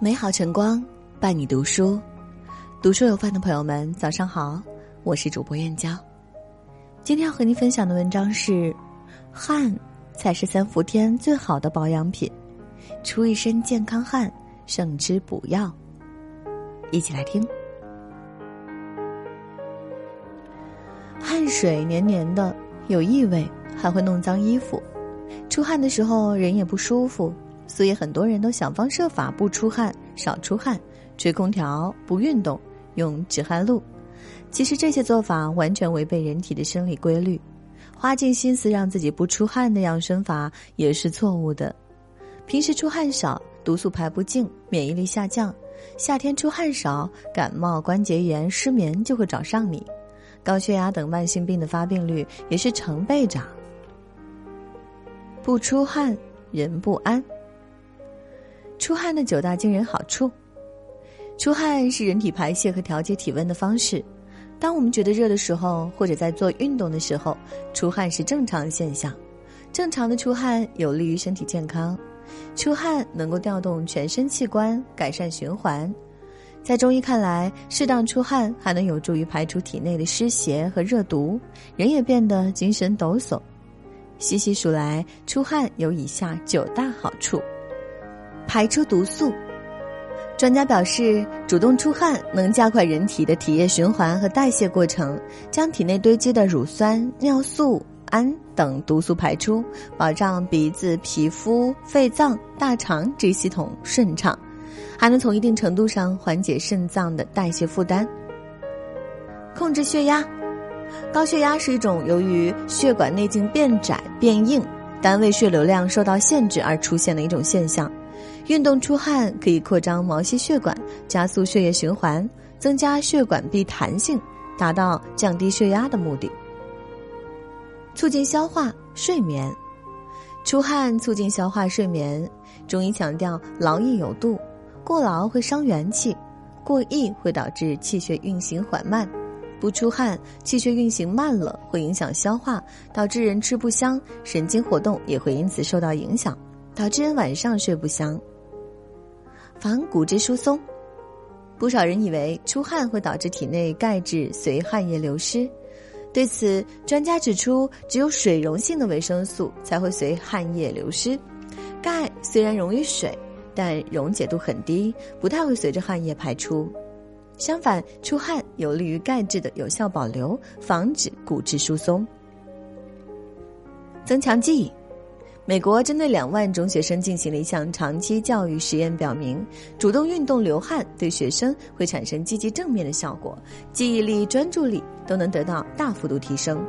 美好晨光伴你读书，读书有范的朋友们，早上好，我是主播燕娇。今天要和您分享的文章是：汗才是三伏天最好的保养品，出一身健康汗胜吃补药。一起来听。汗水黏黏的，有异味，还会弄脏衣服。出汗的时候人也不舒服，所以很多人都想方设法不出汗、少出汗，吹空调、不运动、用止汗露。其实这些做法完全违背人体的生理规律，花尽心思让自己不出汗的养生法也是错误的。平时出汗少，毒素排不净，免疫力下降；夏天出汗少，感冒、关节炎、失眠就会找上你。高血压等慢性病的发病率也是成倍涨。不出汗，人不安。出汗的九大惊人好处：出汗是人体排泄和调节体温的方式。当我们觉得热的时候，或者在做运动的时候，出汗是正常现象。正常的出汗有利于身体健康，出汗能够调动全身器官，改善循环。在中医看来，适当出汗还能有助于排除体内的湿邪和热毒，人也变得精神抖擞。细细数来，出汗有以下九大好处：排出毒素。专家表示，主动出汗能加快人体的体液循环和代谢过程，将体内堆积的乳酸、尿素、氨等毒素排出，保障鼻子、皮肤、肺脏、大肠这系统顺畅。还能从一定程度上缓解肾脏的代谢负担，控制血压。高血压是一种由于血管内径变窄变硬，单位血流量受到限制而出现的一种现象。运动出汗可以扩张毛细血管，加速血液循环，增加血管壁弹性，达到降低血压的目的。促进消化、睡眠。出汗促进消化、睡眠。中医强调劳逸有度。过劳会伤元气，过逸会导致气血运行缓慢，不出汗，气血运行慢了，会影响消化，导致人吃不香，神经活动也会因此受到影响，导致人晚上睡不香。防骨质疏松，不少人以为出汗会导致体内钙质随汗液流失，对此专家指出，只有水溶性的维生素才会随汗液流失，钙虽然溶于水。但溶解度很低，不太会随着汗液排出。相反，出汗有利于钙质的有效保留，防止骨质疏松。增强记忆。美国针对两万中学生进行了一项长期教育实验，表明主动运动流汗对学生会产生积极正面的效果，记忆力、专注力都能得到大幅度提升。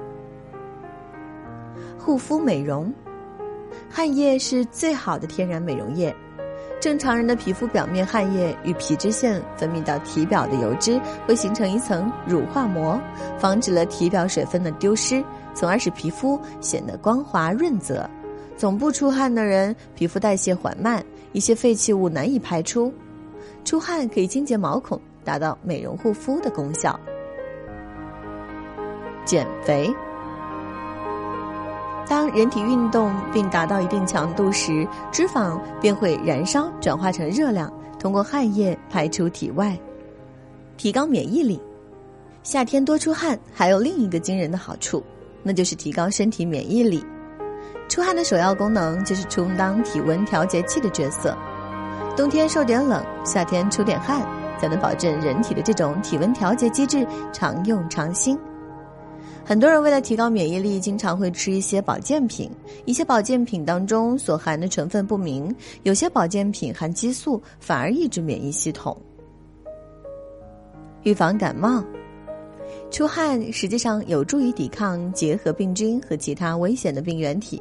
护肤美容，汗液是最好的天然美容液。正常人的皮肤表面汗液与皮脂腺分泌到体表的油脂会形成一层乳化膜，防止了体表水分的丢失，从而使皮肤显得光滑润泽。总不出汗的人，皮肤代谢缓慢，一些废弃物难以排出。出汗可以清洁毛孔，达到美容护肤的功效。减肥。当人体运动并达到一定强度时，脂肪便会燃烧转化成热量，通过汗液排出体外，提高免疫力。夏天多出汗还有另一个惊人的好处，那就是提高身体免疫力。出汗的首要功能就是充当体温调节器的角色。冬天受点冷，夏天出点汗，才能保证人体的这种体温调节机制常用常新。很多人为了提高免疫力，经常会吃一些保健品。一些保健品当中所含的成分不明，有些保健品含激素，反而抑制免疫系统。预防感冒，出汗实际上有助于抵抗结核病菌和其他危险的病原体。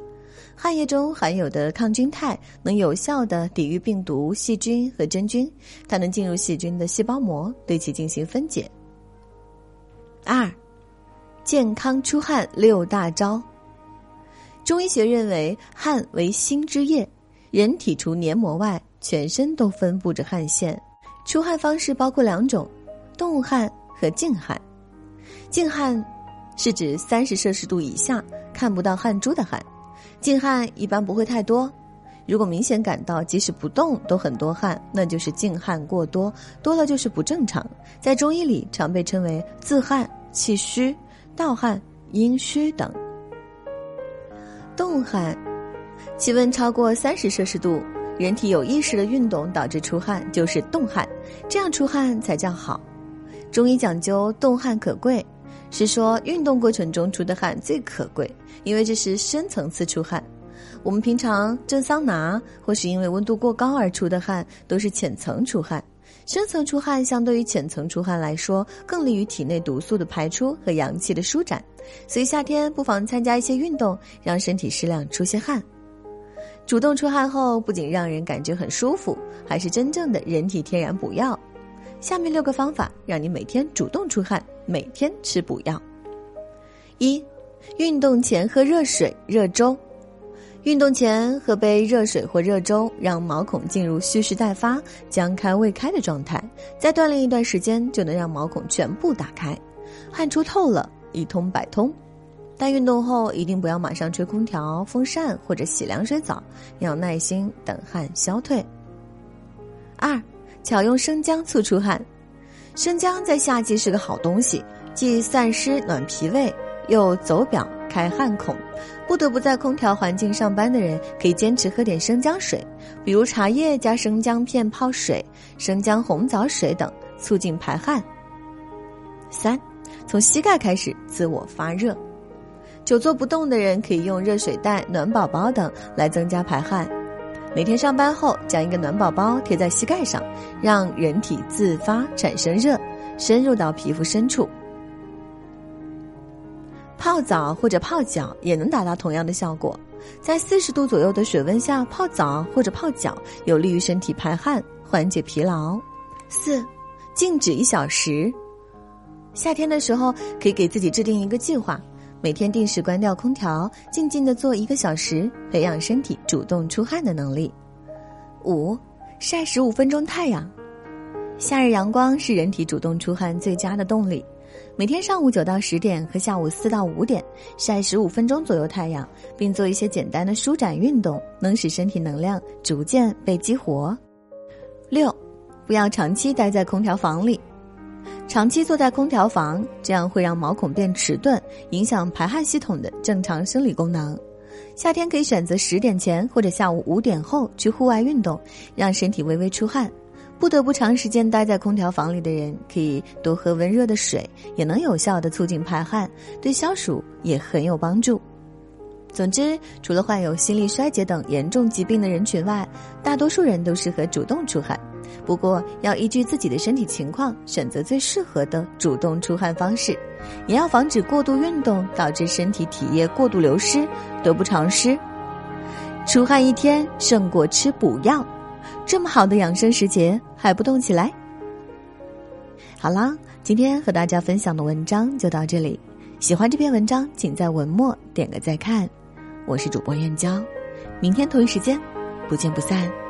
汗液中含有的抗菌肽能有效的抵御病毒、细菌和真菌，它能进入细菌的细胞膜，对其进行分解。二。健康出汗六大招。中医学认为，汗为心之液，人体除黏膜外，全身都分布着汗腺。出汗方式包括两种：动汗和静汗。静汗是指三十摄氏度以下看不到汗珠的汗，静汗一般不会太多。如果明显感到即使不动都很多汗，那就是静汗过多，多了就是不正常。在中医里常被称为自汗、气虚、盗汗、阴虚等。动汗，气温超过三十摄氏度，人体有意识的运动导致出汗就是动汗，这样出汗才叫好。中医讲究动汗可贵，是说运动过程中出的汗最可贵，因为这是深层次出汗。我们平常蒸桑拿或是因为温度过高而出的汗，都是浅层出汗。深层出汗相对于浅层出汗来说，更利于体内毒素的排出和阳气的舒展。所以夏天不妨参加一些运动，让身体适量出些汗。主动出汗后，不仅让人感觉很舒服，还是真正的人体天然补药。下面六个方法，让你每天主动出汗，每天吃补药。一，运动前喝热水、热粥。运动前喝杯热水或热粥，让毛孔进入蓄势待发、将开未开的状态。再锻炼一段时间，就能让毛孔全部打开，汗出透了，一通百通。但运动后一定不要马上吹空调、风扇或者洗凉水澡，要耐心等汗消退。二，巧用生姜促出汗。生姜在夏季是个好东西，既散湿暖脾胃，又走表。开汗孔，不得不在空调环境上班的人，可以坚持喝点生姜水，比如茶叶加生姜片泡水、生姜红枣水等，促进排汗。三，从膝盖开始自我发热，久坐不动的人可以用热水袋、暖宝宝等来增加排汗。每天上班后，将一个暖宝宝贴在膝盖上，让人体自发产生热，深入到皮肤深处。泡澡或者泡脚也能达到同样的效果，在四十度左右的水温下泡澡或者泡脚，有利于身体排汗，缓解疲劳。四，静止一小时。夏天的时候，可以给自己制定一个计划，每天定时关掉空调，静静的坐一个小时，培养身体主动出汗的能力。五，晒十五分钟太阳。夏日阳光是人体主动出汗最佳的动力。每天上午九到十点和下午四到五点晒十五分钟左右太阳，并做一些简单的舒展运动，能使身体能量逐渐被激活。六，不要长期待在空调房里，长期坐在空调房，这样会让毛孔变迟钝，影响排汗系统的正常生理功能。夏天可以选择十点前或者下午五点后去户外运动，让身体微微出汗。不得不长时间待在空调房里的人，可以多喝温热的水，也能有效的促进排汗，对消暑也很有帮助。总之，除了患有心力衰竭等严重疾病的人群外，大多数人都适合主动出汗。不过，要依据自己的身体情况，选择最适合的主动出汗方式，也要防止过度运动导致身体体液过度流失，得不偿失。出汗一天胜过吃补药。这么好的养生时节，还不动起来？好啦，今天和大家分享的文章就到这里。喜欢这篇文章，请在文末点个再看。我是主播燕娇，明天同一时间，不见不散。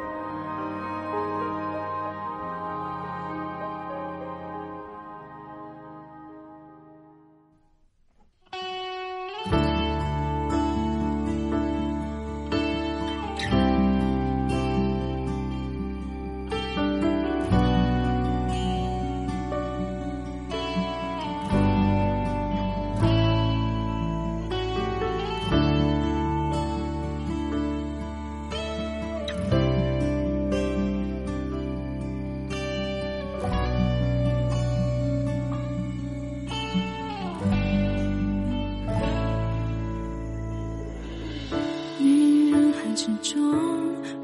之中，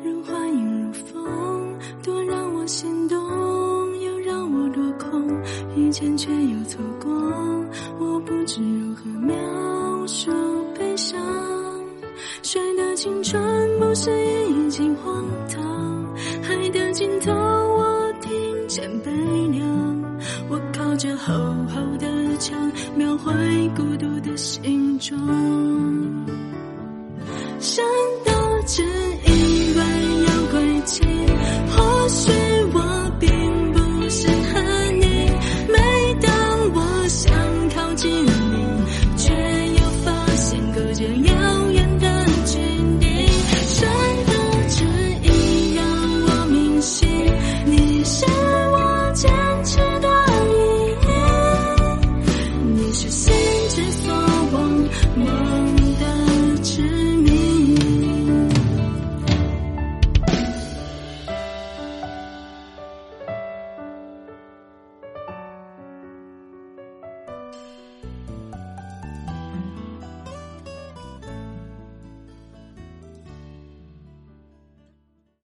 人欢迎如风，多让我心动，又让我落空，遇见却又错过，我不知如何描述悲伤。谁的青春不是已经荒唐？海的尽头，我听见悲凉。我靠着厚厚的